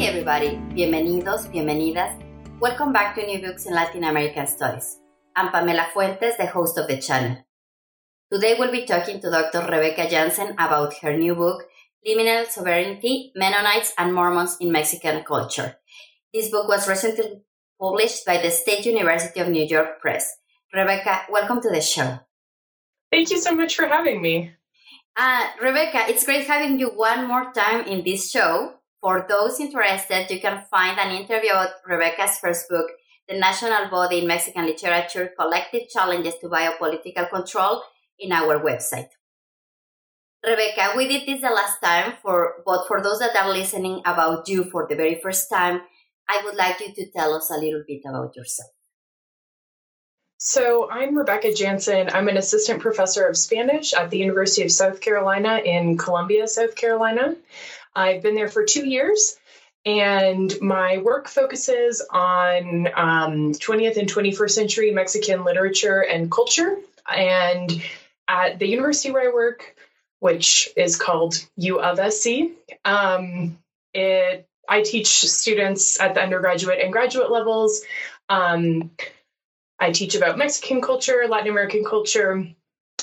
Hey everybody, bienvenidos, bienvenidas. Welcome back to New Books in Latin American Studies. I'm Pamela Fuentes, the host of the channel. Today we'll be talking to Dr. Rebecca Janzen about her new book, Liminal Sovereignty, Mennonites and Mormons in Mexican Culture. This book was recently published by the State University of New York Press. Rebecca, welcome to the show. Thank you so much for having me. Uh, Rebecca, it's great having you one more time in this show. For those interested, you can find an interview about Rebecca's first book, The National Body in Mexican Literature Collective Challenges to Biopolitical Control, in our website. Rebecca, we did this the last time for but for those that are listening about you for the very first time, I would like you to tell us a little bit about yourself. So, I'm Rebecca Janzen. I'm an assistant professor of Spanish at the University of South Carolina in Columbia, South Carolina. I've been there for two years, and my work focuses on um, 20th and 21st century Mexican literature and culture. And at the university where I work, which is called U of SC, um, it I teach students at the undergraduate and graduate levels. Um, I teach about Mexican culture, Latin American culture,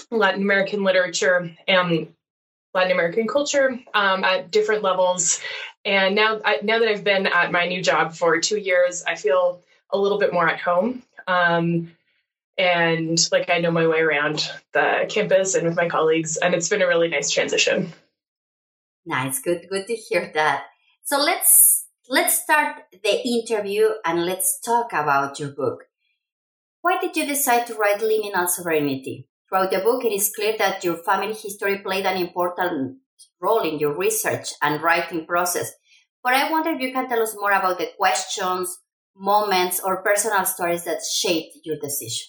Latin American literature, and Latin American culture um, at different levels. And now, I, now that I've been at my new job for two years, I feel a little bit more at home. Um, and like I know my way around the campus and with my colleagues, and it's been a really nice transition. Nice, good, good to hear that. So let's let's start the interview and let's talk about your book. Why did you decide to write Liminal Sovereignty? Throughout the book, it is clear that your family history played an important role in your research and writing process. But I wonder if you can tell us more about the questions, moments, or personal stories that shaped your decision.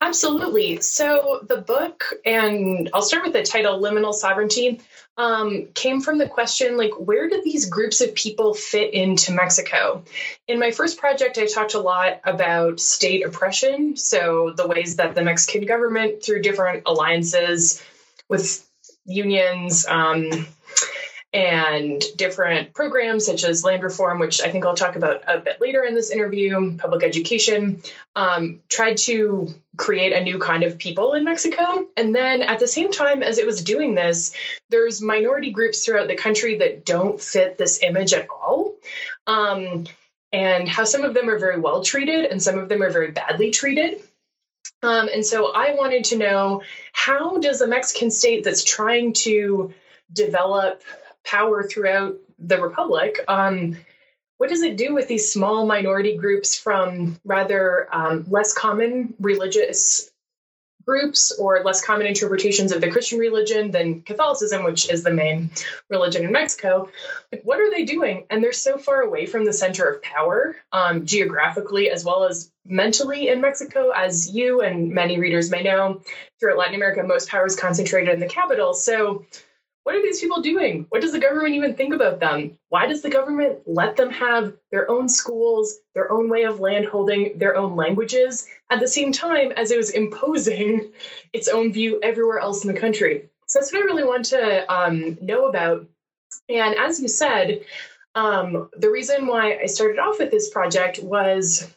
Absolutely. So the book, and I'll start with the title, Liminal Sovereignty, um, came from the question like, where do these groups of people fit into Mexico? In my first project, I talked a lot about state oppression. So the ways that the Mexican government, through different alliances with unions, um, and different programs such as land reform, which I think I'll talk about a bit later in this interview, public education, um, tried to create a new kind of people in Mexico. And then at the same time as it was doing this, there's minority groups throughout the country that don't fit this image at all. Um, and how some of them are very well treated and some of them are very badly treated. Um, and so I wanted to know how does a Mexican state that's trying to develop power throughout the republic. Um, what does it do with these small minority groups from rather um, less common religious groups or less common interpretations of the Christian religion than Catholicism, which is the main religion in Mexico. What are they doing? And they're so far away from the center of power, um, geographically as well as mentally in Mexico, as you and many readers may know. Throughout Latin America, most power is concentrated in the capital. So what are these people doing? What does the government even think about them? Why does the government let them have their own schools, their own way of land holding, their own languages, at the same time as it was imposing its own view everywhere else in the country? So that's what I really want to um, know about. And as you said, um, the reason why I started off with this project was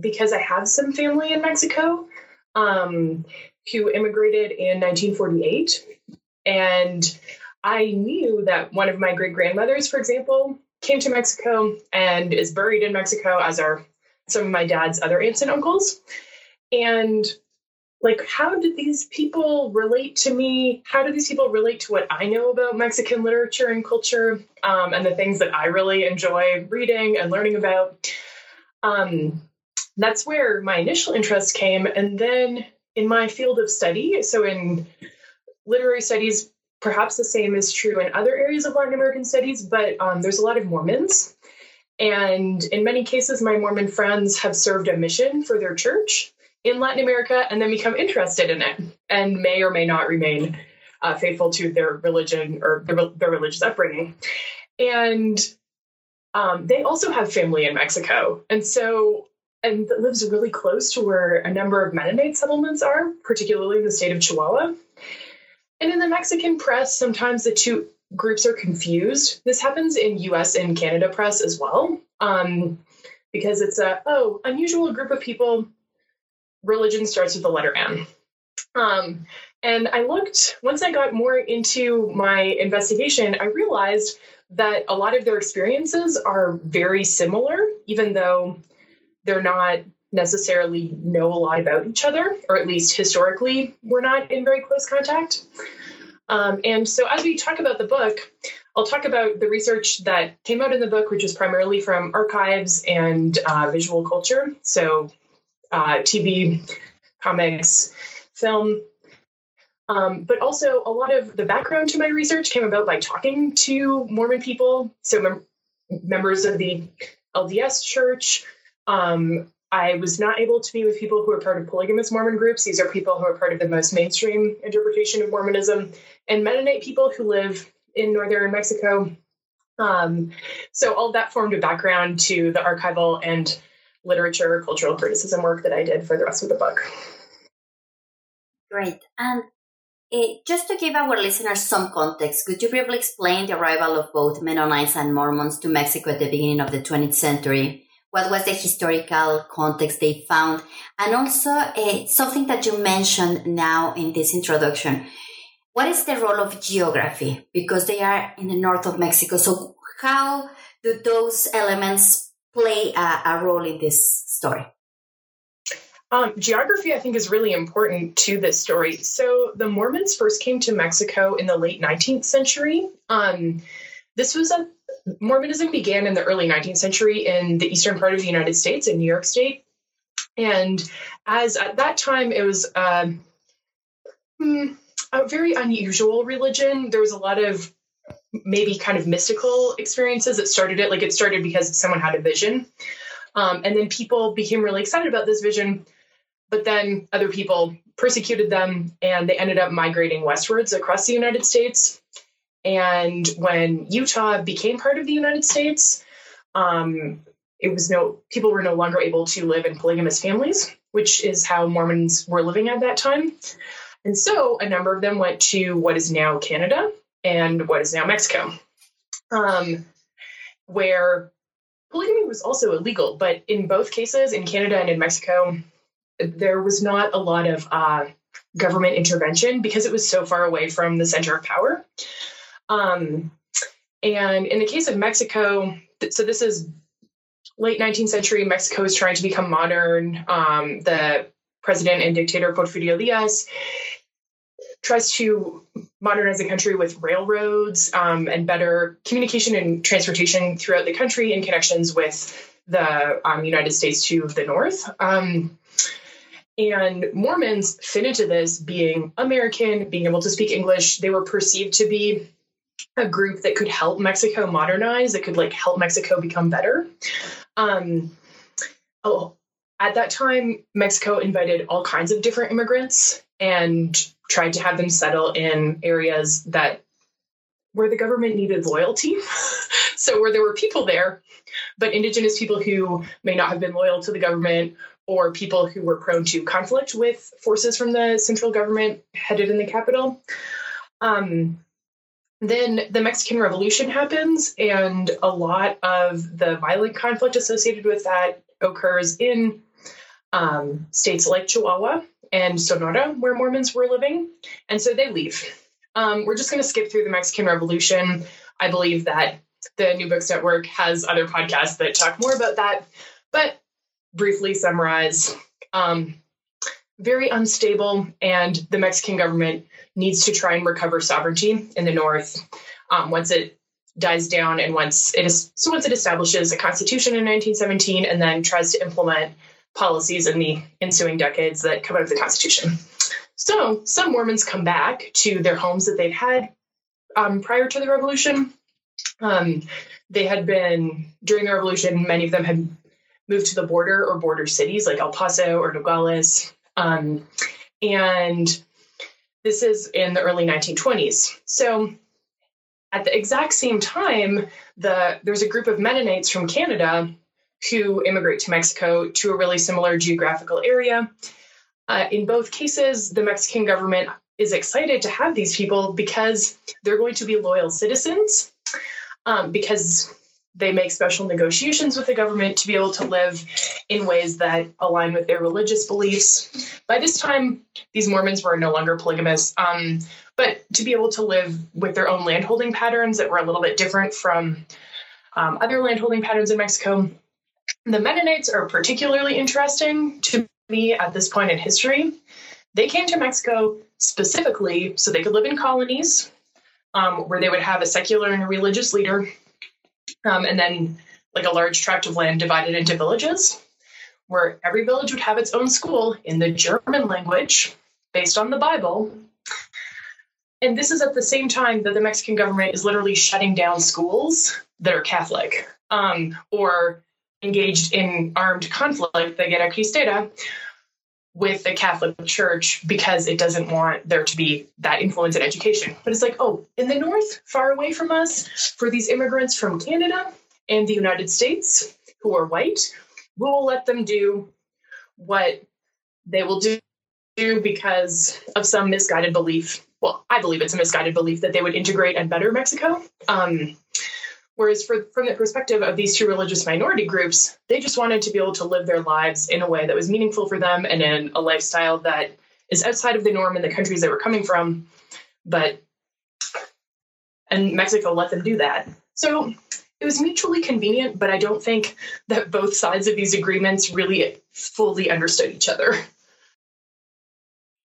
because I have some family in Mexico um, who immigrated in 1948. And I knew that one of my great grandmothers, for example, came to Mexico and is buried in Mexico, as are some of my dad's other aunts and uncles. And like, how did these people relate to me? How do these people relate to what I know about Mexican literature and culture um, and the things that I really enjoy reading and learning about? Um, that's where my initial interest came. And then in my field of study, so in literary studies, perhaps the same is true in other areas of Latin American studies, but um, there's a lot of Mormons. And in many cases, my Mormon friends have served a mission for their church in Latin America and then become interested in it and may or may not remain uh, faithful to their religion or their, their religious upbringing. And um, they also have family in Mexico. And so, and lives really close to where a number of Mennonite settlements are, particularly in the state of Chihuahua. And in the Mexican press, sometimes the two groups are confused. This happens in US and Canada press as well, um, because it's a, oh, unusual group of people. Religion starts with the letter M. Um, and I looked, once I got more into my investigation, I realized that a lot of their experiences are very similar, even though they're not necessarily know a lot about each other, or at least historically, we're not in very close contact. Um, and so, as we talk about the book, I'll talk about the research that came out in the book, which is primarily from archives and uh, visual culture. So, uh, TV, comics, film, um, but also, a lot of the background to my research came about by talking to Mormon people, so mem- members of the LDS Church. Um, I was not able to be with people who are part of polygamous Mormon groups. These are people who are part of the most mainstream interpretation of Mormonism, and Mennonite people who live in northern Mexico. Um, so, all that formed a background to the archival and literature, cultural criticism work that I did for the rest of the book. Great. And uh, just to give our listeners some context, could you briefly explain the arrival of both Mennonites and Mormons to Mexico at the beginning of the 20th century? What was the historical context they found? And also uh, something that you mentioned now in this introduction. What is the role of geography? Because they are in the north of Mexico. So how do those elements play a, a role in this story? Um, geography, I think, is really important to this story. So, the Mormons first came to Mexico in the late 19th century. Um, this was a Mormonism began in the early 19th century in the eastern part of the United States, in New York State. And as at that time, it was uh, a very unusual religion. There was a lot of maybe kind of mystical experiences that started it. Like it started because someone had a vision. Um, and then people became really excited about this vision but then other people persecuted them and they ended up migrating westwards across the United States. And when Utah became part of the United States, um, it was no people were no longer able to live in polygamous families, which is how Mormons were living at that time. And so a number of them went to what is now Canada and what is now Mexico, um, where polygamy was also illegal. But in both cases, in Canada and in Mexico, there was not a lot of uh, government intervention because it was so far away from the center of power. Um, and in the case of Mexico, th- so this is late 19th century, Mexico is trying to become modern. Um, the president and dictator Porfirio Diaz tries to modernize the country with railroads um, and better communication and transportation throughout the country in connections with the um, United States to the north. Um, and Mormons fit into this being American, being able to speak English. They were perceived to be a group that could help Mexico modernize, that could like help Mexico become better. Um, oh, at that time, Mexico invited all kinds of different immigrants and tried to have them settle in areas that where the government needed loyalty. so where there were people there, but indigenous people who may not have been loyal to the government or people who were prone to conflict with forces from the central government headed in the capital. Um, then the Mexican Revolution happens, and a lot of the violent conflict associated with that occurs in um, states like Chihuahua and Sonora, where Mormons were living. And so they leave. Um, we're just going to skip through the Mexican Revolution. I believe that the New Books Network has other podcasts that talk more about that. But briefly summarize um, very unstable, and the Mexican government needs to try and recover sovereignty in the north um, once it dies down and once it is so once it establishes a constitution in 1917 and then tries to implement policies in the ensuing decades that come out of the constitution. So some Mormons come back to their homes that they've had um, prior to the revolution. Um, they had been during the revolution. Many of them had moved to the border or border cities like El Paso or Nogales, um, and this is in the early 1920s. So at the exact same time, the there's a group of Mennonites from Canada who immigrate to Mexico to a really similar geographical area. Uh, in both cases, the Mexican government is excited to have these people because they're going to be loyal citizens, um, because they make special negotiations with the government to be able to live in ways that align with their religious beliefs. By this time, these Mormons were no longer polygamous, um, but to be able to live with their own landholding patterns that were a little bit different from um, other landholding patterns in Mexico. The Mennonites are particularly interesting to me at this point in history. They came to Mexico specifically so they could live in colonies um, where they would have a secular and a religious leader um, and then like a large tract of land divided into villages, where every village would have its own school in the German language based on the Bible. And this is at the same time that the Mexican government is literally shutting down schools that are Catholic um, or engaged in armed conflict, the Guerra Cristera, with the Catholic Church because it doesn't want there to be that influence in education. But it's like, oh, in the North, far away from us, for these immigrants from Canada and the United States who are white, we will let them do what they will do because of some misguided belief. Well, I believe it's a misguided belief that they would integrate and better Mexico. Um, Whereas, for, from the perspective of these two religious minority groups, they just wanted to be able to live their lives in a way that was meaningful for them and in a lifestyle that is outside of the norm in the countries they were coming from. But, and Mexico let them do that. So it was mutually convenient, but I don't think that both sides of these agreements really fully understood each other.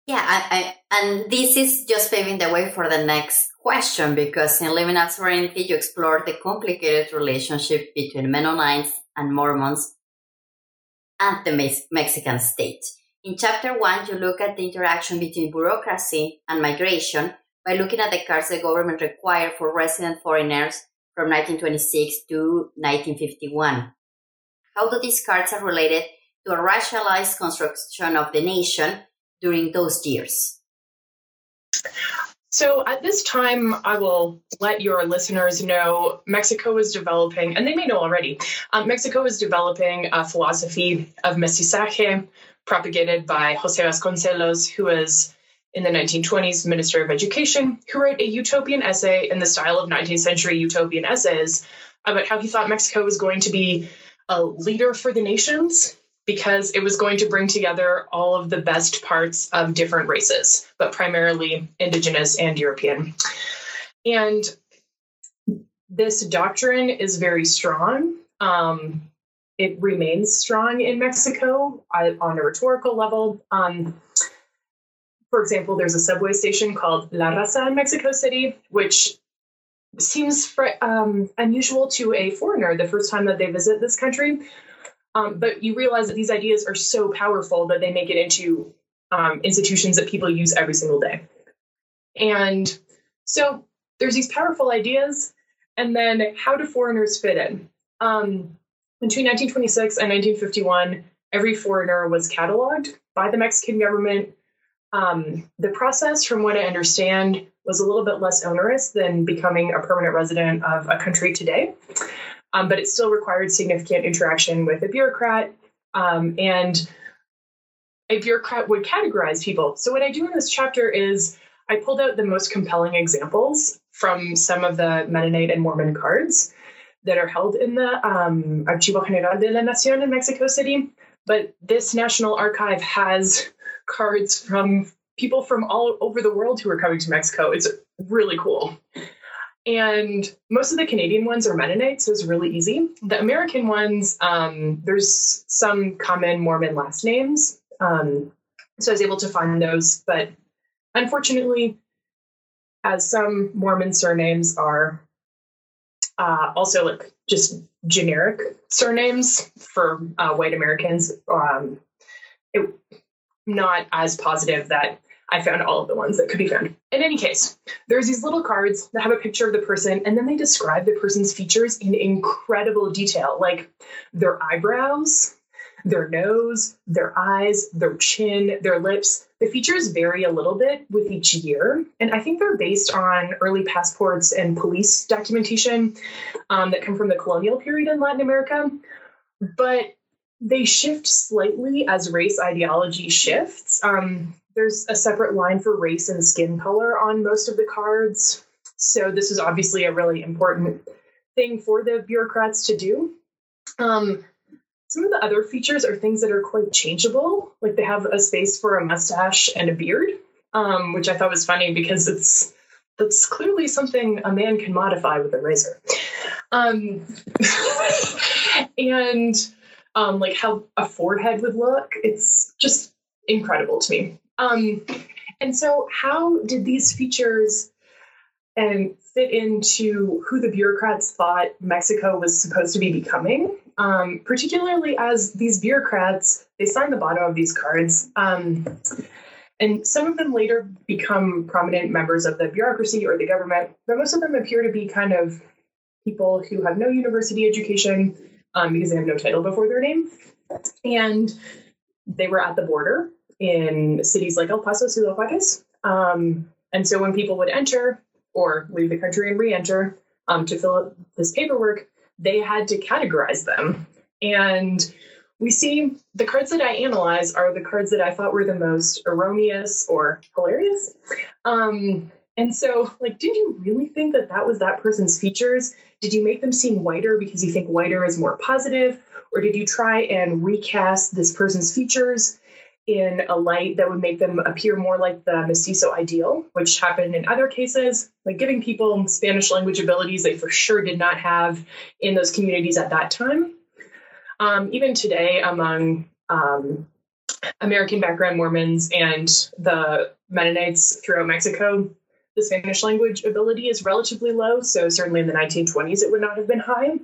Yeah, I, I, and this is just paving the way for the next question because in Liminal Sovereignty, you explore the complicated relationship between Mennonites and Mormons and the Mexican state. In chapter one, you look at the interaction between bureaucracy and migration by looking at the cards the government required for resident foreigners from 1926 to 1951. How do these cards are related to a racialized construction of the nation during those years? So at this time, I will let your listeners know Mexico is developing, and they may know already, um, Mexico is developing a philosophy of mestizaje propagated by Jose Vasconcelos, who was in the 1920s Minister of Education, who wrote a utopian essay in the style of 19th century utopian essays about how he thought Mexico was going to be a leader for the nations because it was going to bring together all of the best parts of different races, but primarily indigenous and European. And this doctrine is very strong. Um, it remains strong in Mexico uh, on a rhetorical level. Um, for example, there's a subway station called La Raza in Mexico City, which seems um, unusual to a foreigner the first time that they visit this country. Um, but you realize that these ideas are so powerful that they make it into um, institutions that people use every single day. And so there's these powerful ideas, and then how do foreigners fit in? Um, between 1926 and 1951, every foreigner was cataloged by the Mexican government. Um, the process, from what I understand, was a little bit less onerous than becoming a permanent resident of a country today um, but it still required significant interaction with a bureaucrat. Um, and a bureaucrat would categorize people. So, what I do in this chapter is I pulled out the most compelling examples from some of the Mennonite and Mormon cards that are held in the um, Archivo General de la Nación in Mexico City. But this National Archive has cards from people from all over the world who are coming to Mexico. It's really cool. And most of the Canadian ones are Mennonite, so it's really easy. The American ones, um, there's some common Mormon last names. Um, so I was able to find those. But unfortunately, as some Mormon surnames are uh, also like just generic surnames for uh, white Americans, um, it, not as positive that I found all of the ones that could be found. In any case, there's these little cards that have a picture of the person, and then they describe the person's features in incredible detail, like their eyebrows, their nose, their eyes, their chin, their lips. The features vary a little bit with each year, and I think they're based on early passports and police documentation um, that come from the colonial period in Latin America. But they shift slightly as race ideology shifts. Um, there's a separate line for race and skin color on most of the cards. So this is obviously a really important thing for the bureaucrats to do. Um, some of the other features are things that are quite changeable, like they have a space for a mustache and a beard, um, which I thought was funny because it's that's clearly something a man can modify with a razor. Um, and um, like how a forehead would look, it's just incredible to me. Um, and so, how did these features and fit into who the bureaucrats thought Mexico was supposed to be becoming? Um, particularly as these bureaucrats they sign the bottom of these cards, um, and some of them later become prominent members of the bureaucracy or the government. But most of them appear to be kind of people who have no university education um, because they have no title before their name, and they were at the border in cities like El Paso, Ciudad Juarez. Um, and so when people would enter or leave the country and re-enter um, to fill out this paperwork, they had to categorize them. And we see the cards that I analyze are the cards that I thought were the most erroneous or hilarious. Um, and so, like, did you really think that that was that person's features? Did you make them seem whiter because you think whiter is more positive? Or did you try and recast this person's features in a light that would make them appear more like the mestizo ideal, which happened in other cases, like giving people Spanish language abilities they for sure did not have in those communities at that time. Um, even today, among um, American background Mormons and the Mennonites throughout Mexico, the Spanish language ability is relatively low. So, certainly in the 1920s, it would not have been high.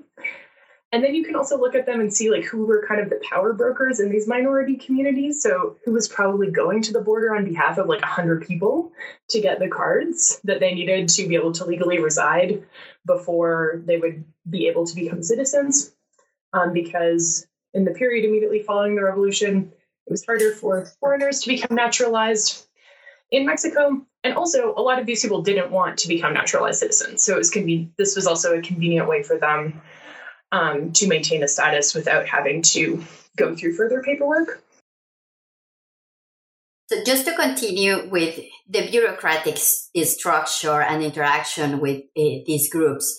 And then you can also look at them and see like who were kind of the power brokers in these minority communities. So who was probably going to the border on behalf of like 100 people to get the cards that they needed to be able to legally reside before they would be able to become citizens. Um, because in the period immediately following the revolution, it was harder for foreigners to become naturalized in Mexico. And also, a lot of these people didn't want to become naturalized citizens. So it was conven- this was also a convenient way for them um, to maintain a status without having to go through further paperwork. So, just to continue with the bureaucratic structure and interaction with uh, these groups,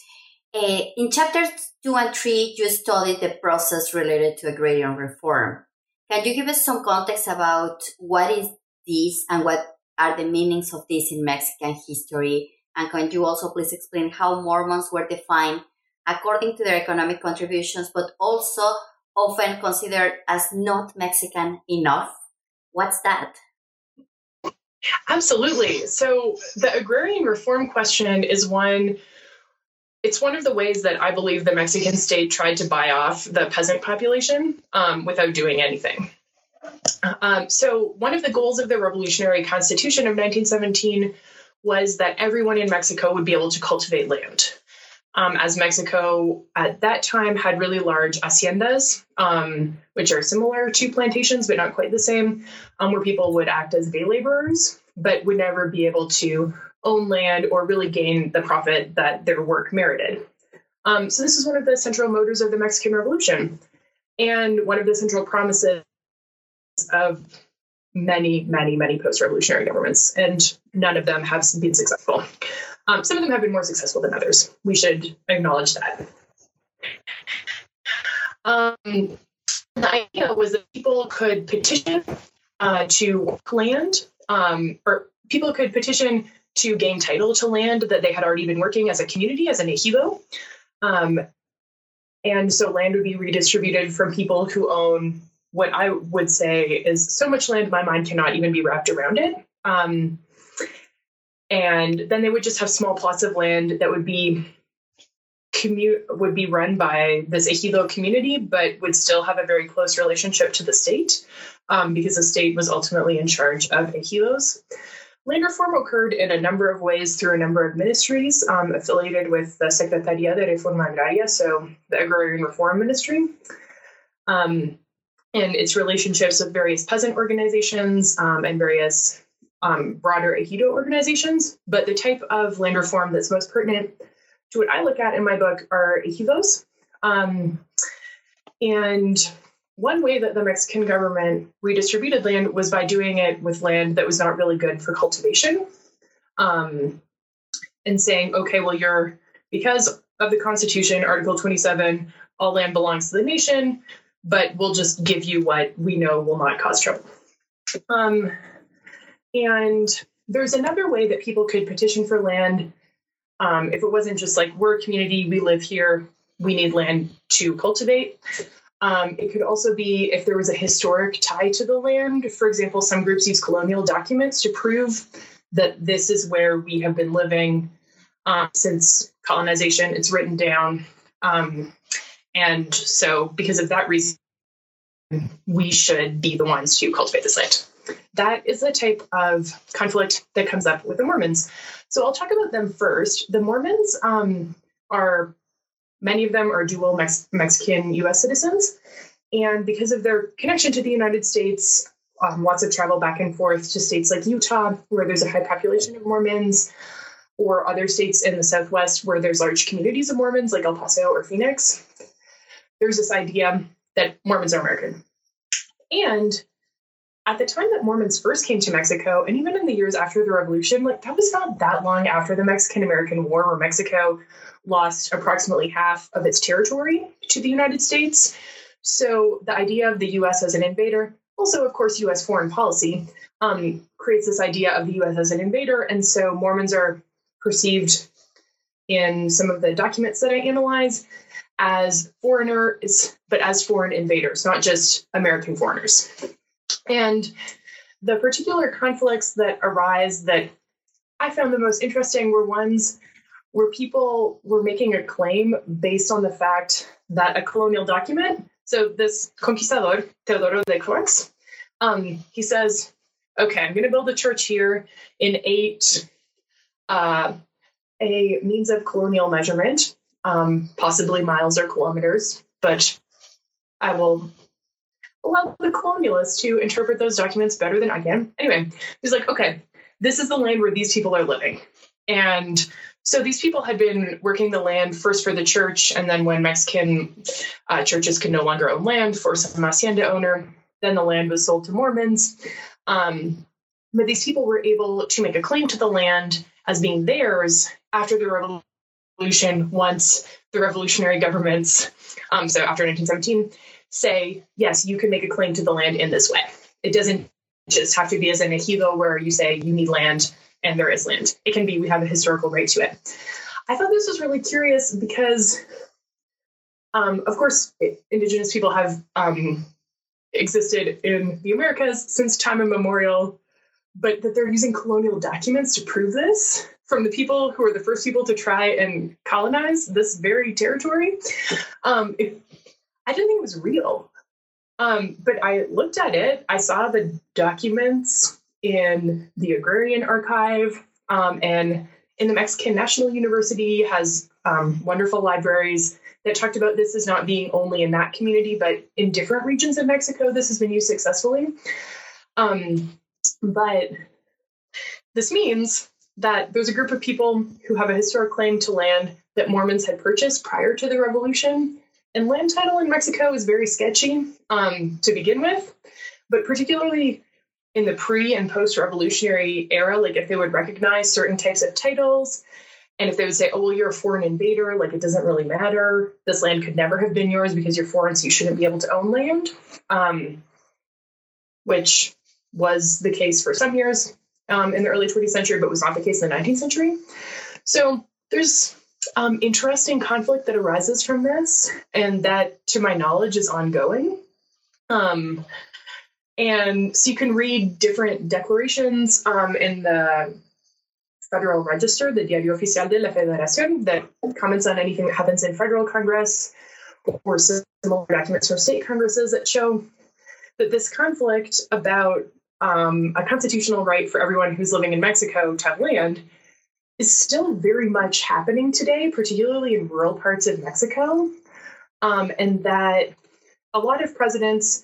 uh, in chapters two and three, you studied the process related to agrarian reform. Can you give us some context about what is this and what are the meanings of this in Mexican history? And can you also please explain how Mormons were defined according to their economic contributions, but also often considered as not Mexican enough. What's that? Absolutely. So the agrarian reform question is one it's one of the ways that I believe the Mexican state tried to buy off the peasant population um, without doing anything. Um, so, one of the goals of the Revolutionary Constitution of 1917 was that everyone in Mexico would be able to cultivate land um, as Mexico at that time had really large haciendas, um, which are similar to plantations, but not quite the same, um, where people would act as day laborers, but would never be able to own land or really gain the profit that their work merited. Um, so, this is one of the central motors of the Mexican Revolution, and one of the central promises of many, many, many post revolutionary governments, and none of them have been successful. Um, some of them have been more successful than others. We should acknowledge that. Um, the idea was that people could petition uh, to land, um, or people could petition to gain title to land that they had already been working as a community, as an ejido. Um, and so land would be redistributed from people who own what I would say is so much land my mind cannot even be wrapped around it. Um, and then they would just have small plots of land that would be commute would be run by this ejido community, but would still have a very close relationship to the state um, because the state was ultimately in charge of ejidos. Land reform occurred in a number of ways through a number of ministries um, affiliated with the Secretaría de Reforma Agraria, so the Agrarian Reform Ministry, um, and its relationships with various peasant organizations um, and various um, broader ejido organizations. But the type of land reform that's most pertinent to what I look at in my book are ejidos. Um, and one way that the Mexican government redistributed land was by doing it with land that was not really good for cultivation. Um, and saying, okay, well, you're, because of the Constitution, Article 27, all land belongs to the nation, but we'll just give you what we know will not cause trouble. Um, and there's another way that people could petition for land um, if it wasn't just like, we're a community, we live here, we need land to cultivate. Um, it could also be if there was a historic tie to the land. For example, some groups use colonial documents to prove that this is where we have been living um, since colonization. It's written down. Um, and so, because of that reason, we should be the ones to cultivate this land. That is the type of conflict that comes up with the Mormons. So I'll talk about them first. The Mormons um, are Many of them are dual Mex- Mexican US citizens. And because of their connection to the United States, um, lots of travel back and forth to states like Utah, where there's a high population of Mormons, or other states in the Southwest where there's large communities of Mormons, like El Paso or Phoenix. There's this idea that Mormons are American. And at the time that Mormons first came to Mexico, and even in the years after the revolution, like that was not that long after the Mexican American War, where Mexico lost approximately half of its territory to the United States. So the idea of the US as an invader, also, of course, US foreign policy, um, creates this idea of the US as an invader. And so Mormons are perceived in some of the documents that I analyze as foreigners, but as foreign invaders, not just American foreigners. And the particular conflicts that arise that I found the most interesting were ones where people were making a claim based on the fact that a colonial document, so this conquistador, Teodoro de Croix, um, he says, okay, I'm going to build a church here in eight, uh, a means of colonial measurement, um, possibly miles or kilometers, but I will allow the colonialists to interpret those documents better than I can. Anyway, he's like, okay, this is the land where these people are living. And so these people had been working the land first for the church, and then when Mexican uh, churches could no longer own land for some hacienda owner, then the land was sold to Mormons. Um, but these people were able to make a claim to the land as being theirs after the revolution, once the revolutionary governments, um, so after 1917, say, yes, you can make a claim to the land in this way. It doesn't just have to be as an ejido where you say you need land and there is land. It can be we have a historical right to it. I thought this was really curious because, um, of course, Indigenous people have um, existed in the Americas since time immemorial, but that they're using colonial documents to prove this from the people who are the first people to try and colonize this very territory. Um, it, I didn't think it was real. Um, but I looked at it, I saw the documents in the Agrarian Archive, um, and in the Mexican National University has um, wonderful libraries that talked about this as not being only in that community, but in different regions of Mexico, this has been used successfully. Um, but this means that there's a group of people who have a historic claim to land that Mormons had purchased prior to the revolution. And land title in Mexico is very sketchy um, to begin with, but particularly in the pre and post revolutionary era, like if they would recognize certain types of titles, and if they would say, oh, well, you're a foreign invader, like it doesn't really matter. This land could never have been yours because you're foreign, so you shouldn't be able to own land, um, which was the case for some years um, in the early 20th century, but was not the case in the 19th century. So there's um, interesting conflict that arises from this, and that, to my knowledge, is ongoing. Um, and so you can read different declarations um, in the federal register, the Diario Oficial de la Federación, that comments on anything that happens in federal Congress or similar documents from state Congresses that show that this conflict about um, a constitutional right for everyone who's living in Mexico to have land is still very much happening today, particularly in rural parts of Mexico. Um, and that a lot of presidents,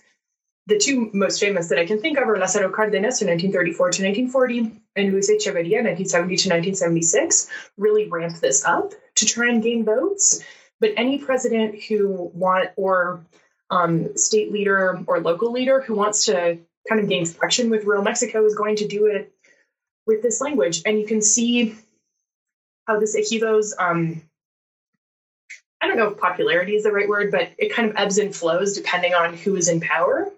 the two most famous that I can think of are Lázaro Cárdenas in 1934 to 1940 and Luis Echeverría 1970 to 1976, really ramped this up to try and gain votes. But any president who want or um, state leader or local leader who wants to kind of gain traction with rural Mexico is going to do it with this language. And you can see how this ejido's um, I don't know if popularity is the right word, but it kind of ebbs and flows depending on who is in power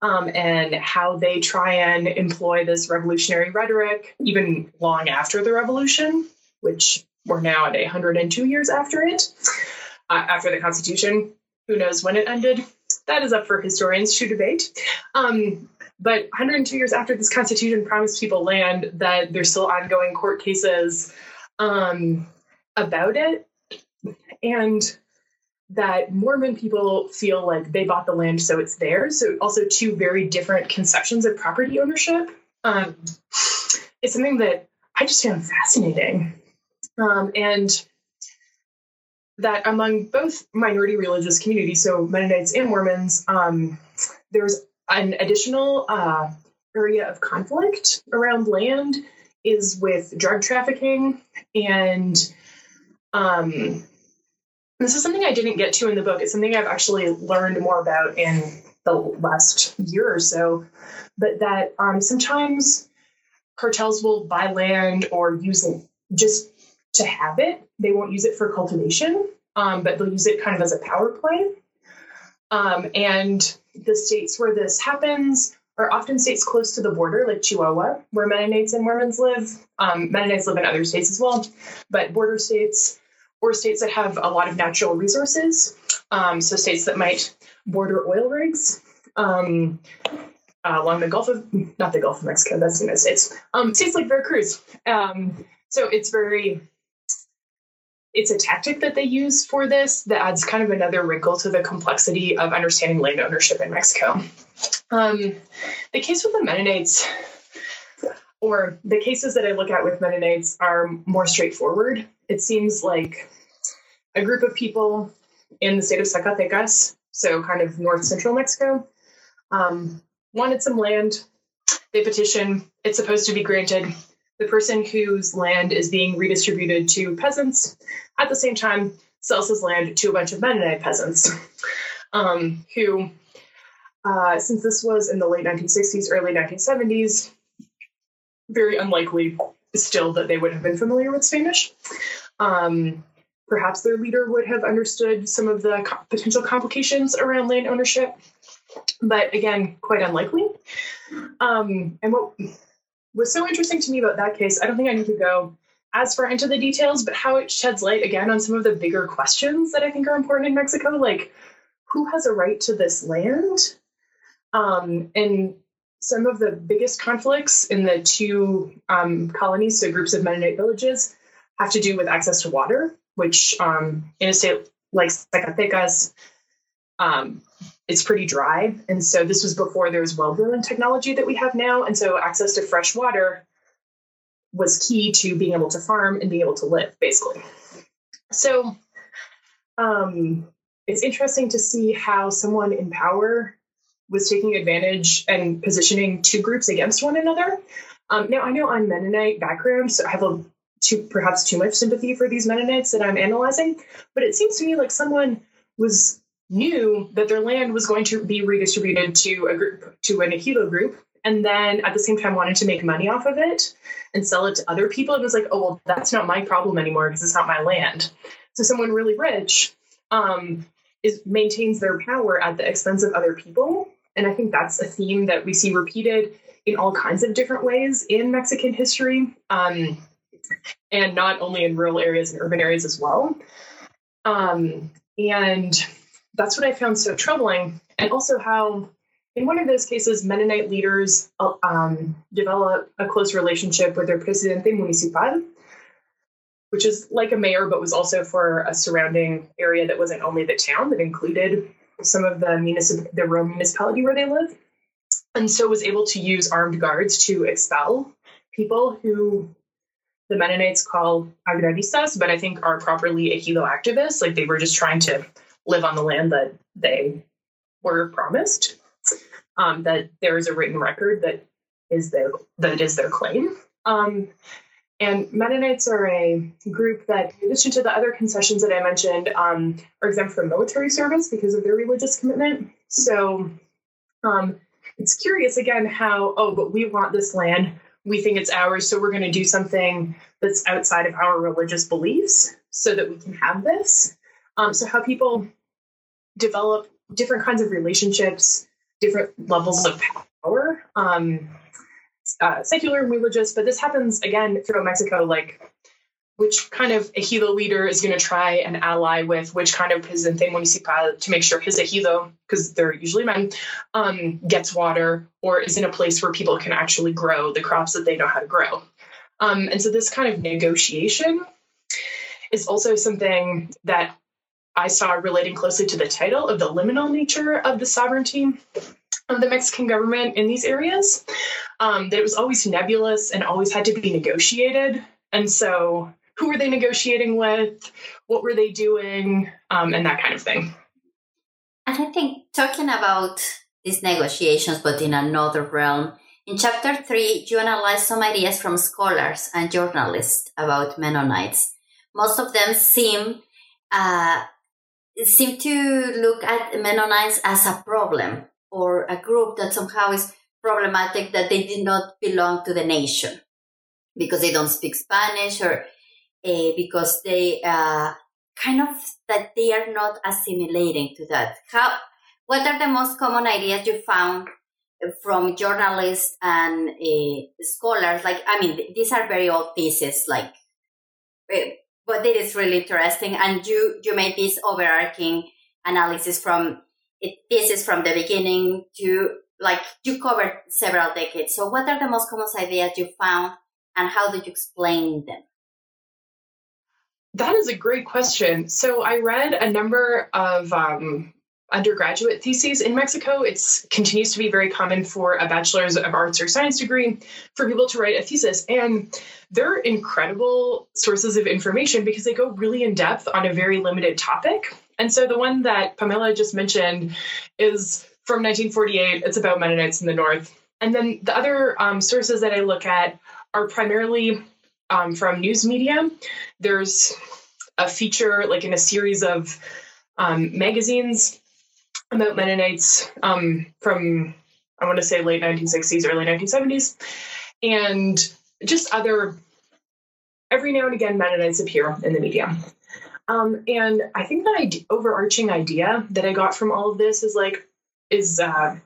um, and how they try and employ this revolutionary rhetoric even long after the revolution, which we're now at 102 years after it, uh, after the Constitution. Who knows when it ended? That is up for historians to debate. Um, but 102 years after this Constitution promised people land, that there's still ongoing court cases um, about it and that Mormon people feel like they bought the land, so it's theirs. So, also, two very different conceptions of property ownership. Um, it's something that I just found fascinating. Um, and that among both minority religious communities, so Mennonites and Mormons, um, there's an additional uh, area of conflict around land is with drug trafficking and um, this is something I didn't get to in the book. It's something I've actually learned more about in the last year or so. But that um, sometimes cartels will buy land or use it just to have it. They won't use it for cultivation, um, but they'll use it kind of as a power play. Um, and the states where this happens are often states close to the border, like Chihuahua, where Mennonites and Mormons live. Um, Mennonites live in other states as well, but border states or states that have a lot of natural resources. Um, so states that might border oil rigs um, uh, along the Gulf of, not the Gulf of Mexico, that's the United States. Um, states like Veracruz. Um, so it's very, it's a tactic that they use for this that adds kind of another wrinkle to the complexity of understanding land ownership in Mexico. Um, the case with the Mennonites, or the cases that I look at with Mennonites, are more straightforward. It seems like a group of people in the state of Zacatecas, so kind of north central Mexico, um, wanted some land. They petition, it's supposed to be granted. The person whose land is being redistributed to peasants at the same time sells his land to a bunch of Mennonite peasants um, who, uh, since this was in the late 1960s, early 1970s, very unlikely still that they would have been familiar with Spanish. Um, perhaps their leader would have understood some of the co- potential complications around land ownership, but again, quite unlikely. Um, and what was so interesting to me about that case, I don't think I need to go as far into the details, but how it sheds light again on some of the bigger questions that I think are important in Mexico, like who has a right to this land? Um, and some of the biggest conflicts in the two um, colonies, so groups of Mennonite villages, have to do with access to water which um, in a state like Zacatecas, um, it's pretty dry. And so this was before there was well drilling technology that we have now. And so access to fresh water was key to being able to farm and being able to live, basically. So um, it's interesting to see how someone in power was taking advantage and positioning two groups against one another. Um, now, I know I'm Mennonite background, so I have a too perhaps too much sympathy for these Mennonites that I'm analyzing, but it seems to me like someone was knew that their land was going to be redistributed to a group to an ejido group and then at the same time wanted to make money off of it and sell it to other people. And was like oh well that's not my problem anymore because it's not my land. So someone really rich um, is maintains their power at the expense of other people. And i think that's a theme that we see repeated in all kinds of different ways in mexican history um, and not only in rural areas and urban areas as well. Um, and that's what I found so troubling. And also how in one of those cases, Mennonite leaders um, develop a close relationship with their presidente municipal, which is like a mayor, but was also for a surrounding area that wasn't only the town, that included some of the municip- the rural municipality where they live, and so was able to use armed guards to expel people who the Mennonites call agraristas, but I think are properly ejido activists. Like they were just trying to live on the land that they were promised. Um, that there is a written record that is their that is their claim. Um, and Mennonites are a group that, in addition to the other concessions that I mentioned, um, are exempt from military service because of their religious commitment. So um, it's curious again how, oh, but we want this land. We think it's ours. So we're going to do something that's outside of our religious beliefs so that we can have this. Um, so, how people develop different kinds of relationships, different levels of power. Um, uh, secular and religious, but this happens again throughout Mexico. Like, which kind of ejido leader is going to try and ally with which kind of presidente municipal to make sure his ejido, because they're usually men, um, gets water or is in a place where people can actually grow the crops that they know how to grow. Um, and so, this kind of negotiation is also something that I saw relating closely to the title of the liminal nature of the sovereignty of the Mexican government in these areas. Um, that it was always nebulous and always had to be negotiated. And so, who were they negotiating with? What were they doing? Um, and that kind of thing. And I think talking about these negotiations, but in another realm, in chapter three, you analyze some ideas from scholars and journalists about Mennonites. Most of them seem uh, seem to look at Mennonites as a problem or a group that somehow is problematic that they did not belong to the nation because they don't speak Spanish or uh, because they uh, kind of that they are not assimilating to that. How? What are the most common ideas you found from journalists and uh, scholars? Like, I mean, these are very old pieces, like, but it is really interesting. And you you made this overarching analysis from it pieces from the beginning to like you covered several decades. So what are the most common ideas you found and how did you explain them? That is a great question. So I read a number of um, undergraduate theses in Mexico. It continues to be very common for a bachelor's of arts or science degree for people to write a thesis. And they're incredible sources of information because they go really in depth on a very limited topic. And so the one that Pamela just mentioned is from 1948. It's about Mennonites in the North. And then the other um, sources that I look at are primarily um, from news media. There's a feature, like in a series of um, magazines about Mennonites um, from, I want to say, late 1960s, early 1970s. And just other, every now and again, Mennonites appear in the media. Um, and I think that idea, overarching idea that I got from all of this is like, is uh,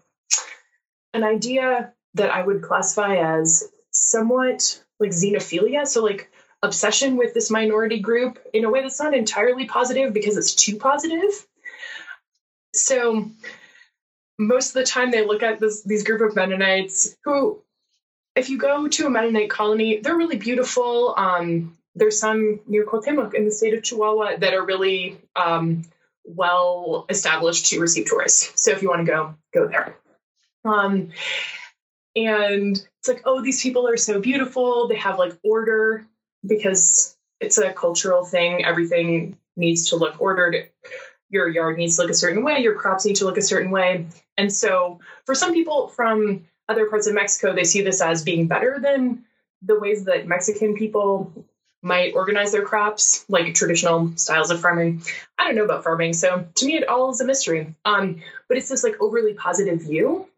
an idea that I would classify as somewhat like xenophilia. So, like, obsession with this minority group in a way that's not entirely positive because it's too positive. So, most of the time, they look at this, these group of Mennonites who, if you go to a Mennonite colony, they're really beautiful. Um, there's some near Cuauhtemoc in the state of Chihuahua that are really um, well established to receive tourists. So if you want to go, go there. Um, and it's like, oh, these people are so beautiful. They have like order because it's a cultural thing. Everything needs to look ordered. Your yard needs to look a certain way. Your crops need to look a certain way. And so for some people from other parts of Mexico, they see this as being better than the ways that Mexican people might organize their crops, like traditional styles of farming. I don't know about farming, so to me, it all is a mystery. Um, but it's this like overly positive view,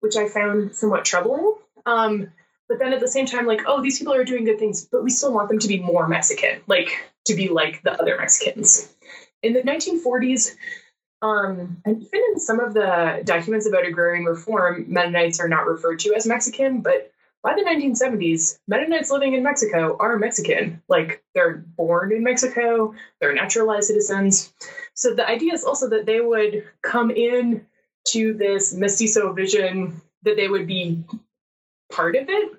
which I found somewhat troubling. Um, but then at the same time, like, oh, these people are doing good things, but we still want them to be more Mexican, like to be like the other Mexicans. In the 1940s, um, and even in some of the documents about agrarian reform, Mennonites are not referred to as Mexican, but by the 1970s, Mennonites living in Mexico are Mexican. Like they're born in Mexico, they're naturalized citizens. So the idea is also that they would come in to this mestizo vision that they would be part of it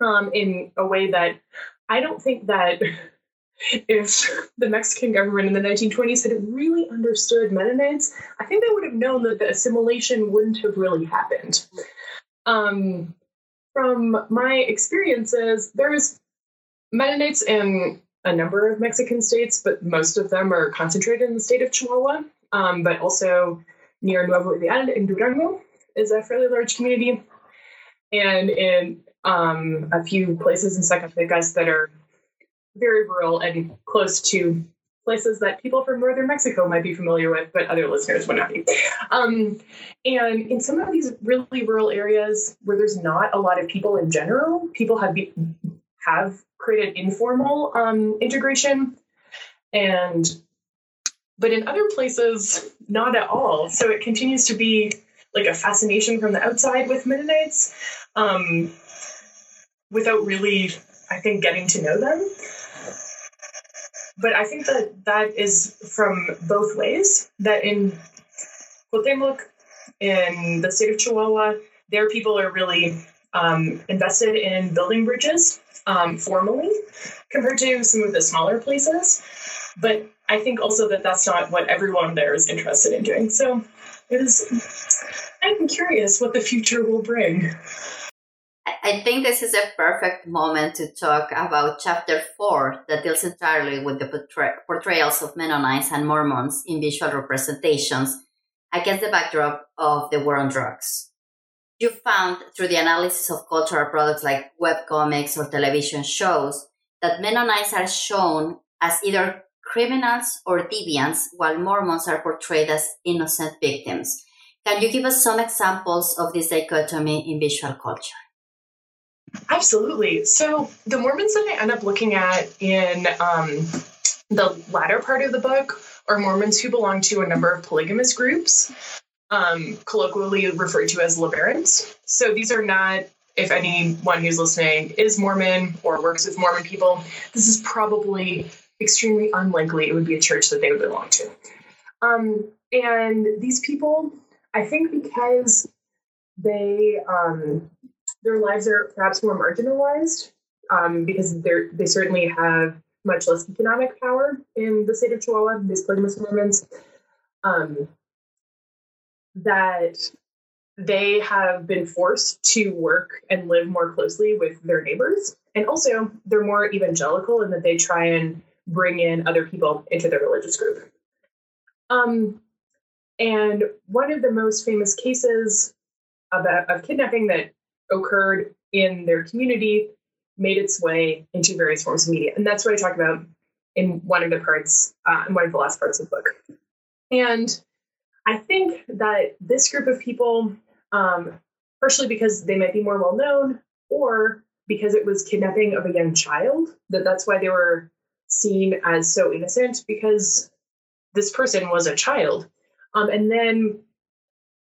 um, in a way that I don't think that if the Mexican government in the 1920s had really understood Mennonites, I think they would have known that the assimilation wouldn't have really happened. Um, from my experiences, there's Mennonites in a number of Mexican states, but most of them are concentrated in the state of Chihuahua, um, but also near Nuevo Ideal in Durango is a fairly large community. And in um, a few places in Zacatecas that are very rural and close to places that people from northern Mexico might be familiar with, but other listeners would not be. Um, and in some of these really rural areas where there's not a lot of people in general, people have be, have created informal um, integration, and but in other places, not at all. So it continues to be like a fascination from the outside with Mennonites, um, without really, I think, getting to know them but I think that that is from both ways. That in Cuauhtemoc, in the state of Chihuahua, their people are really um, invested in building bridges um, formally compared to some of the smaller places. But I think also that that's not what everyone there is interested in doing. So it is. I'm curious what the future will bring. I think this is a perfect moment to talk about chapter four that deals entirely with the portray- portrayals of Mennonites and Mormons in visual representations against the backdrop of the war on drugs. You found through the analysis of cultural products like web comics or television shows that Mennonites are shown as either criminals or deviants, while Mormons are portrayed as innocent victims. Can you give us some examples of this dichotomy in visual culture? Absolutely. So the Mormons that I end up looking at in um, the latter part of the book are Mormons who belong to a number of polygamous groups, um, colloquially referred to as LeBarons. So these are not, if anyone who's listening is Mormon or works with Mormon people, this is probably extremely unlikely it would be a church that they would belong to. Um, and these people, I think because they um, their lives are perhaps more marginalized um, because they they certainly have much less economic power in the state of Chihuahua, these polygamous Mormons, um, that they have been forced to work and live more closely with their neighbors. And also, they're more evangelical in that they try and bring in other people into their religious group. Um, and one of the most famous cases of, of kidnapping that occurred in their community made its way into various forms of media. And that's what I talk about in one of the parts, uh, in one of the last parts of the book. And I think that this group of people, um, partially because they might be more well known, or because it was kidnapping of a young child, that that's why they were seen as so innocent because this person was a child. Um, and then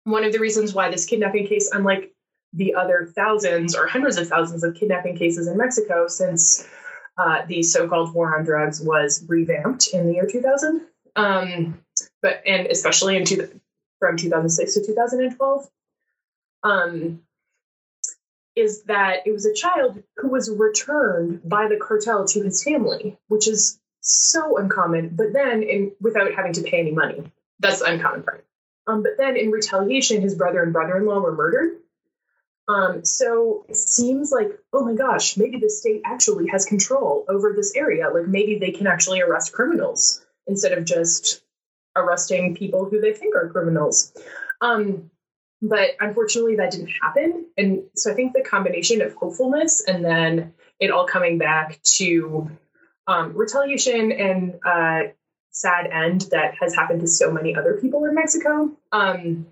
one of the reasons why this kidnapping case, unlike the other thousands or hundreds of thousands of kidnapping cases in Mexico since uh, the so-called war on drugs was revamped in the year 2000. Um, but and especially in two, from 2006 to 2012, um, is that it was a child who was returned by the cartel to his family, which is so uncommon. But then, in without having to pay any money, that's the uncommon part. Um, but then, in retaliation, his brother and brother-in-law were murdered um, so it seems like, oh my gosh, maybe the state actually has control over this area. Like maybe they can actually arrest criminals instead of just arresting people who they think are criminals. Um, but unfortunately, that didn't happen. And so I think the combination of hopefulness and then it all coming back to um, retaliation and uh, sad end that has happened to so many other people in Mexico. Um,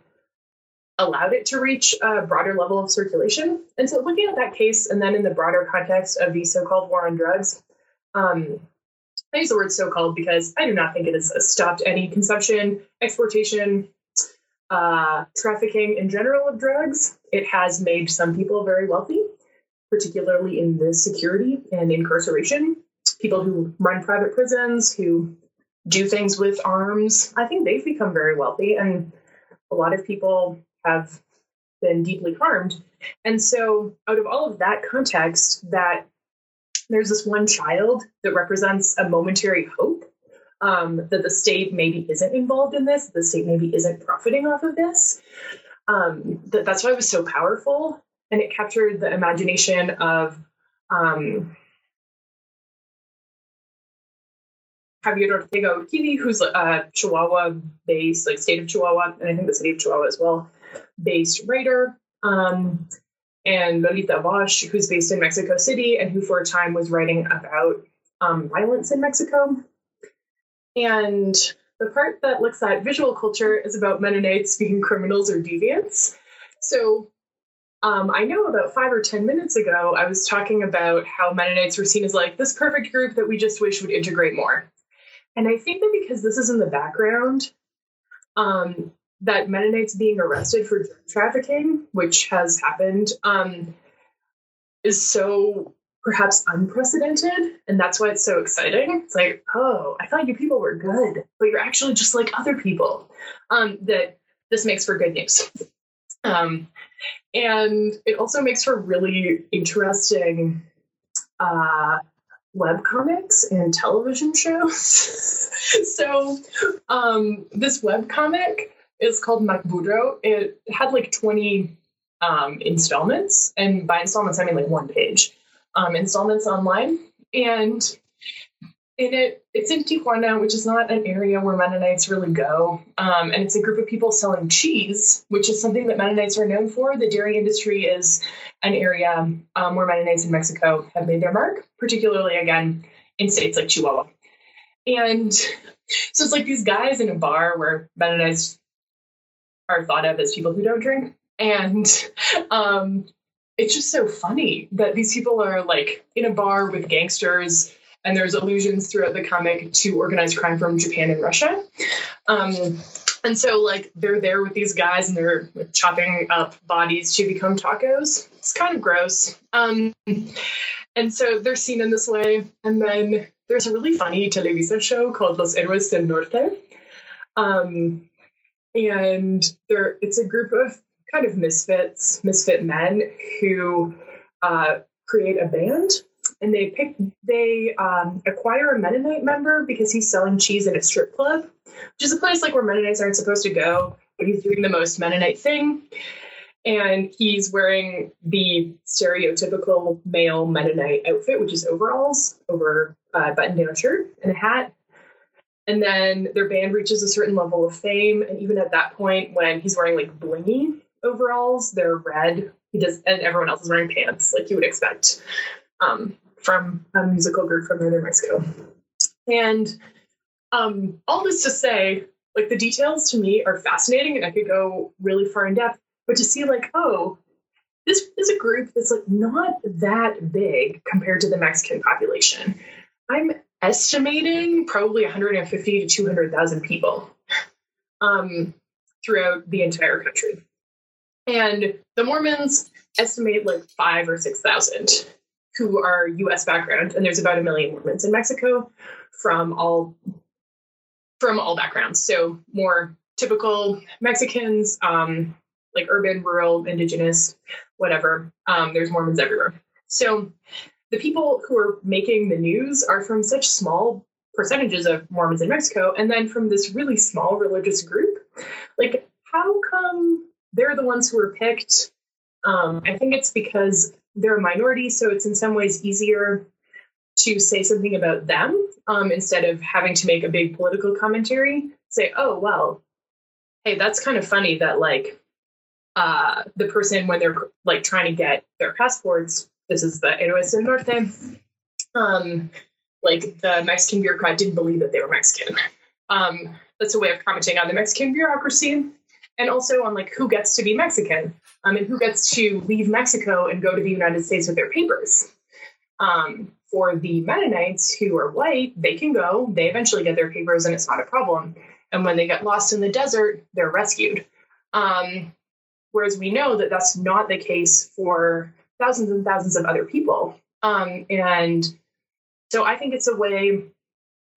allowed it to reach a broader level of circulation. And so, looking at that case, and then in the broader context of the so called war on drugs, um, I use the word so called because I do not think it has stopped any consumption, exportation, uh, trafficking in general of drugs. It has made some people very wealthy, particularly in the security and incarceration. People who run private prisons, who do things with arms, I think they've become very wealthy. And A lot of people have been deeply harmed. And so, out of all of that context, that there's this one child that represents a momentary hope um, that the state maybe isn't involved in this, the state maybe isn't profiting off of this. Um, that that's why it was so powerful, and it captured the imagination of um, Javier Ortega Urquidi, who's a Chihuahua-based, like state of Chihuahua, and I think the city of Chihuahua as well, based writer. Um, and Lolita Bosch, who's based in Mexico City and who for a time was writing about um, violence in Mexico. And the part that looks at visual culture is about Mennonites being criminals or deviants. So um, I know about five or 10 minutes ago, I was talking about how Mennonites were seen as like this perfect group that we just wish would integrate more. And I think that because this is in the background, um, that Mennonites being arrested for drug trafficking, which has happened, um, is so perhaps unprecedented. And that's why it's so exciting. It's like, oh, I thought you people were good, but you're actually just like other people. Um, that this makes for good news. Um, and it also makes for really interesting uh, web comics and television shows. so um, this web comic is called Macburro. It had like 20 um, installments, and by installments I mean like one page um, installments online. And in it, it's in Tijuana, which is not an area where Mennonites really go. Um, and it's a group of people selling cheese, which is something that Mennonites are known for. The dairy industry is an area um, where Mennonites in Mexico have made their mark, particularly again in states like Chihuahua. And so it's like these guys in a bar where Mennonites are thought of as people who don't drink. And um, it's just so funny that these people are like in a bar with gangsters and there's allusions throughout the comic to organized crime from Japan and Russia. Um, and so, like, they're there with these guys and they're like, chopping up bodies to become tacos. It's kind of gross. Um, and so they're seen in this way. And then there's a really funny Televisa show called Los Héroes del Norte. Um, and there, it's a group of kind of misfits, misfit men who uh, create a band. And they pick, they um, acquire a Mennonite member because he's selling cheese in a strip club, which is a place like where Mennonites aren't supposed to go, but he's doing the most Mennonite thing. And he's wearing the stereotypical male Mennonite outfit, which is overalls over a button down shirt and a hat. And then their band reaches a certain level of fame. And even at that point, when he's wearing like blingy overalls, they're red. He does, and everyone else is wearing pants, like you would expect um, from a musical group from Northern Mexico. And um, all this to say, like the details to me are fascinating, and I could go really far in depth. But to see, like, oh, this is a group that's like not that big compared to the Mexican population. I'm estimating probably 150 to 200,000 people um, throughout the entire country. And the Mormons estimate like five or 6,000 who are US background. And there's about a million Mormons in Mexico from all from all backgrounds. So more typical Mexicans, um, like urban, rural, indigenous, whatever. Um, there's Mormons everywhere. So the people who are making the news are from such small percentages of Mormons in Mexico, and then from this really small religious group. Like, how come they're the ones who are picked. Um, I think it's because they're a minority, so it's in some ways easier to say something about them um, instead of having to make a big political commentary. Say, oh, well, hey, that's kind of funny that like uh, the person when they're like trying to get their passports, this is the Héroes del Norte, um, like the Mexican bureaucrat didn't believe that they were Mexican. Um, that's a way of commenting on the Mexican bureaucracy and also on like who gets to be Mexican um, and who gets to leave Mexico and go to the United States with their papers. Um, for the Mennonites who are white, they can go, they eventually get their papers and it's not a problem. And when they get lost in the desert, they're rescued. Um, whereas we know that that's not the case for thousands and thousands of other people. Um, and so I think it's a way,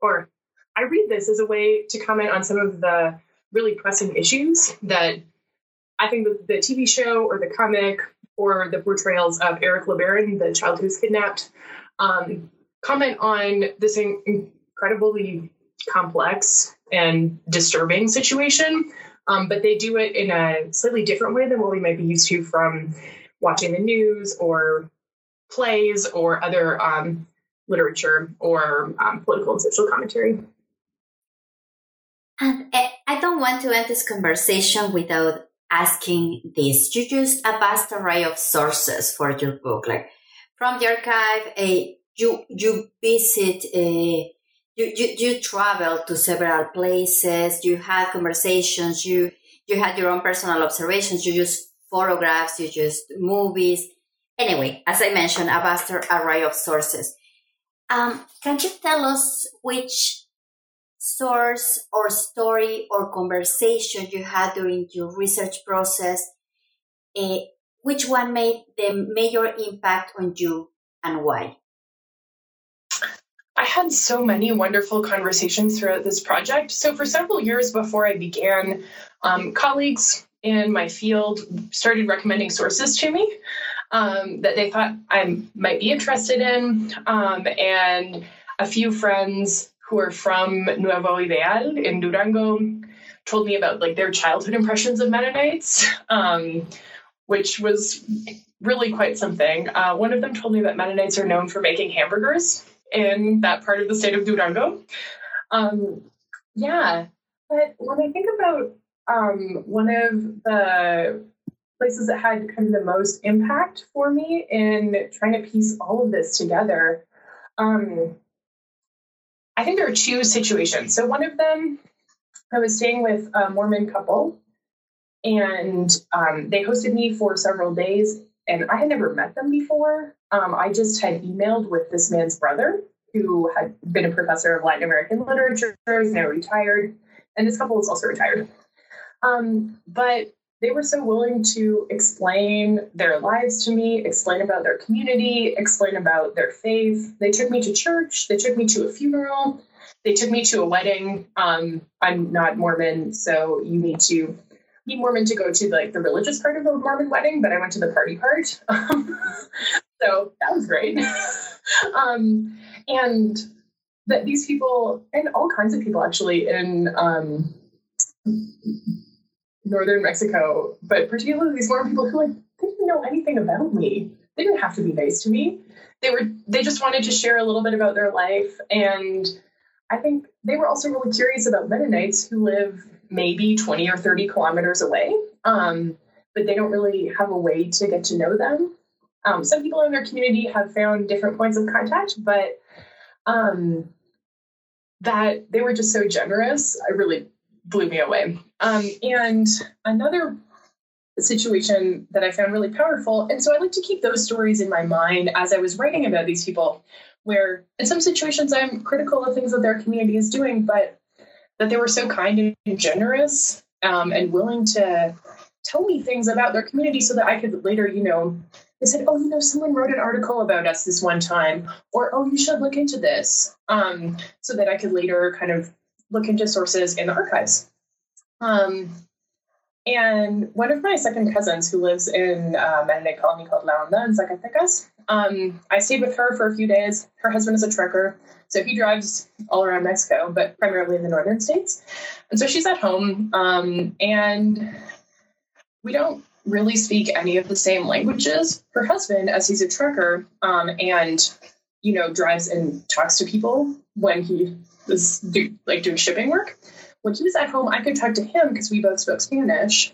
or I read this as a way to comment on some of the really pressing issues that I think the, the TV show or the comic or the portrayals of Eric LeBaron, the child who's kidnapped, um, comment on this incredibly complex and disturbing situation. Um, but they do it in a slightly different way than what we might be used to from watching the news or plays or other um, literature or um, political and social commentary. And I don't want to end this conversation without asking this. You used a vast array of sources for your book, like from the archive, a you you visit a you, you you travel to several places. You had conversations. You you had your own personal observations. You used photographs. You used movies. Anyway, as I mentioned, a vast array of sources. Um, can you tell us which source or story or conversation you had during your research process? Uh, which one made the major impact on you and why? I had so many wonderful conversations throughout this project. So, for several years before I began, um, colleagues in my field started recommending sources to me um, that they thought I might be interested in. Um, and a few friends who are from Nuevo Ideal in Durango told me about like their childhood impressions of Mennonites, um, which was really quite something. Uh, one of them told me that Mennonites are known for making hamburgers in that part of the state of Durango. Um, yeah, but when I think about um, one of the places that had kind of the most impact for me in trying to piece all of this together. Um, I think there are two situations. So one of them, I was staying with a Mormon couple, and um, they hosted me for several days, and I had never met them before. Um, I just had emailed with this man's brother, who had been a professor of Latin American literature. He's now retired, and this couple is also retired. Um, but they were so willing to explain their lives to me, explain about their community, explain about their faith. They took me to church, they took me to a funeral, they took me to a wedding. Um, I'm not Mormon, so you need to be Mormon to go to like the religious part of a Mormon wedding, but I went to the party part. so that was great. um, and that these people and all kinds of people actually in um, northern Mexico, but particularly these Mormon people who like they didn't know anything about me. They didn't have to be nice to me. They were they just wanted to share a little bit about their life. And I think they were also really curious about Mennonites who live maybe 20 or 30 kilometers away. Um, but they don't really have a way to get to know them. Um, some people in their community have found different points of contact, but um, that they were just so generous. I really blew me away. Um, and another situation that I found really powerful, and so I like to keep those stories in my mind as I was writing about these people, where in some situations I'm critical of things that their community is doing, but that they were so kind and generous um, and willing to tell me things about their community so that I could later, you know, they said, oh, you know, someone wrote an article about us this one time, or oh, you should look into this, um, so that I could later kind of look into sources in the archives. Um, and one of my second cousins who lives in a Mennonite colony called La Honda in Zacatecas, um, I stayed with her for a few days. Her husband is a trucker, so he drives all around Mexico, but primarily in the northern states. And so she's at home, um, and we don't really speak any of the same languages. Her husband, as he's a trucker, um, and you know, drives and talks to people when he was do, like doing shipping work. When he was at home, I could talk to him because we both spoke Spanish.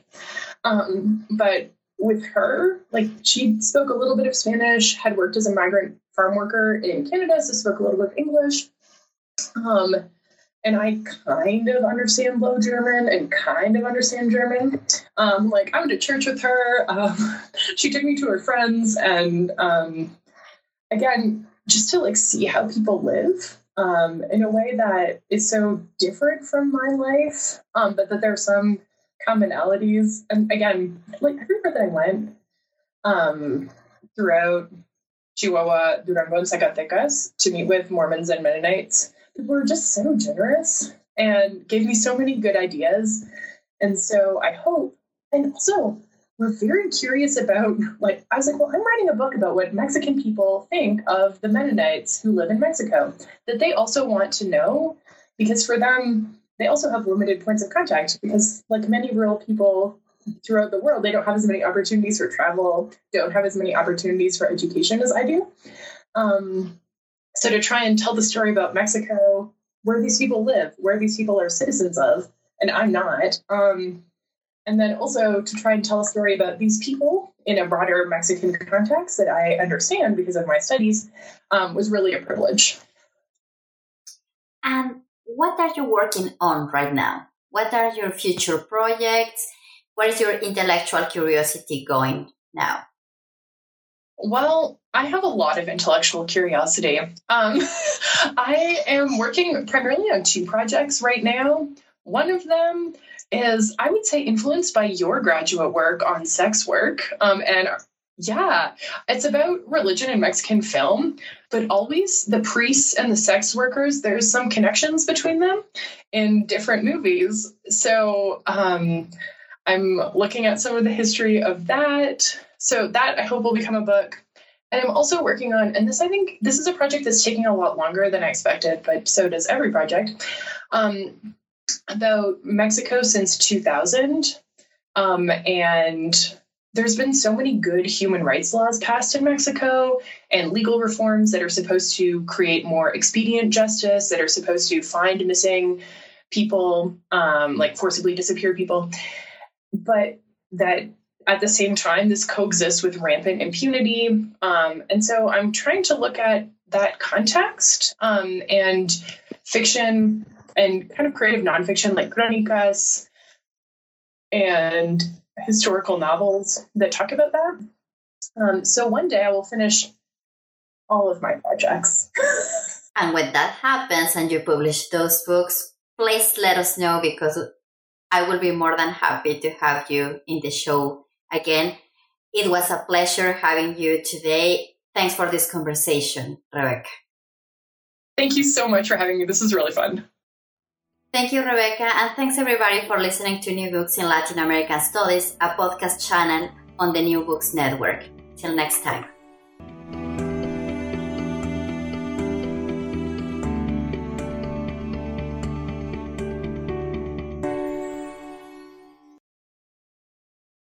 Um, but with her, like she spoke a little bit of Spanish, had worked as a migrant farm worker in Canada, so spoke a little bit of English. Um, and I kind of understand Low German and kind of understand German. Um, like I went to church with her. Um, she took me to her friends, and um, again, just to like see how people live um, in a way that is so different from my life, um, but that there are some commonalities. And again, like everywhere that I went um, throughout Chihuahua, Durango, and Zacatecas to meet with Mormons and Mennonites, people were just so generous and gave me so many good ideas. And so I hope, and also we're very curious about, like, I was like, well, I'm writing a book about what Mexican people think of the Mennonites who live in Mexico, that they also want to know, because for them, they also have limited points of contact, because like many rural people throughout the world, they don't have as many opportunities for travel, don't have as many opportunities for education as I do. Um, so to try and tell the story about Mexico, where these people live, where these people are citizens of, and I'm not. Um, and then also to try and tell a story about these people in a broader Mexican context that I understand because of my studies um, was really a privilege. And what are you working on right now? What are your future projects? Where is your intellectual curiosity going now? Well, I have a lot of intellectual curiosity. Um, I am working primarily on two projects right now. One of them is, I would say, influenced by your graduate work on sex work. Um, and yeah, it's about religion in Mexican film, but always the priests and the sex workers, there's some connections between them in different movies. So um, I'm looking at some of the history of that. So that I hope will become a book. And I'm also working on, and this I think this is a project that's taking a lot longer than I expected, but so does every project. Um, about Mexico since 2000. Um, and there's been so many good human rights laws passed in Mexico and legal reforms that are supposed to create more expedient justice, that are supposed to find missing people, um, like forcibly disappeared people. But that at the same time, this coexists with rampant impunity. Um, and so I'm trying to look at that context um, and fiction and kind of creative nonfiction like chronicas and historical novels that talk about that. Um, so one day I will finish all of my projects. and when that happens and you publish those books, please let us know because I will be more than happy to have you in the show again. It was a pleasure having you today. Thanks for this conversation, Rebecca. Thank you so much for having me. This is really fun. Thank you, Rebecca, and thanks everybody for listening to New Books in Latin American Studies, a podcast channel on the New Books Network. Till next time.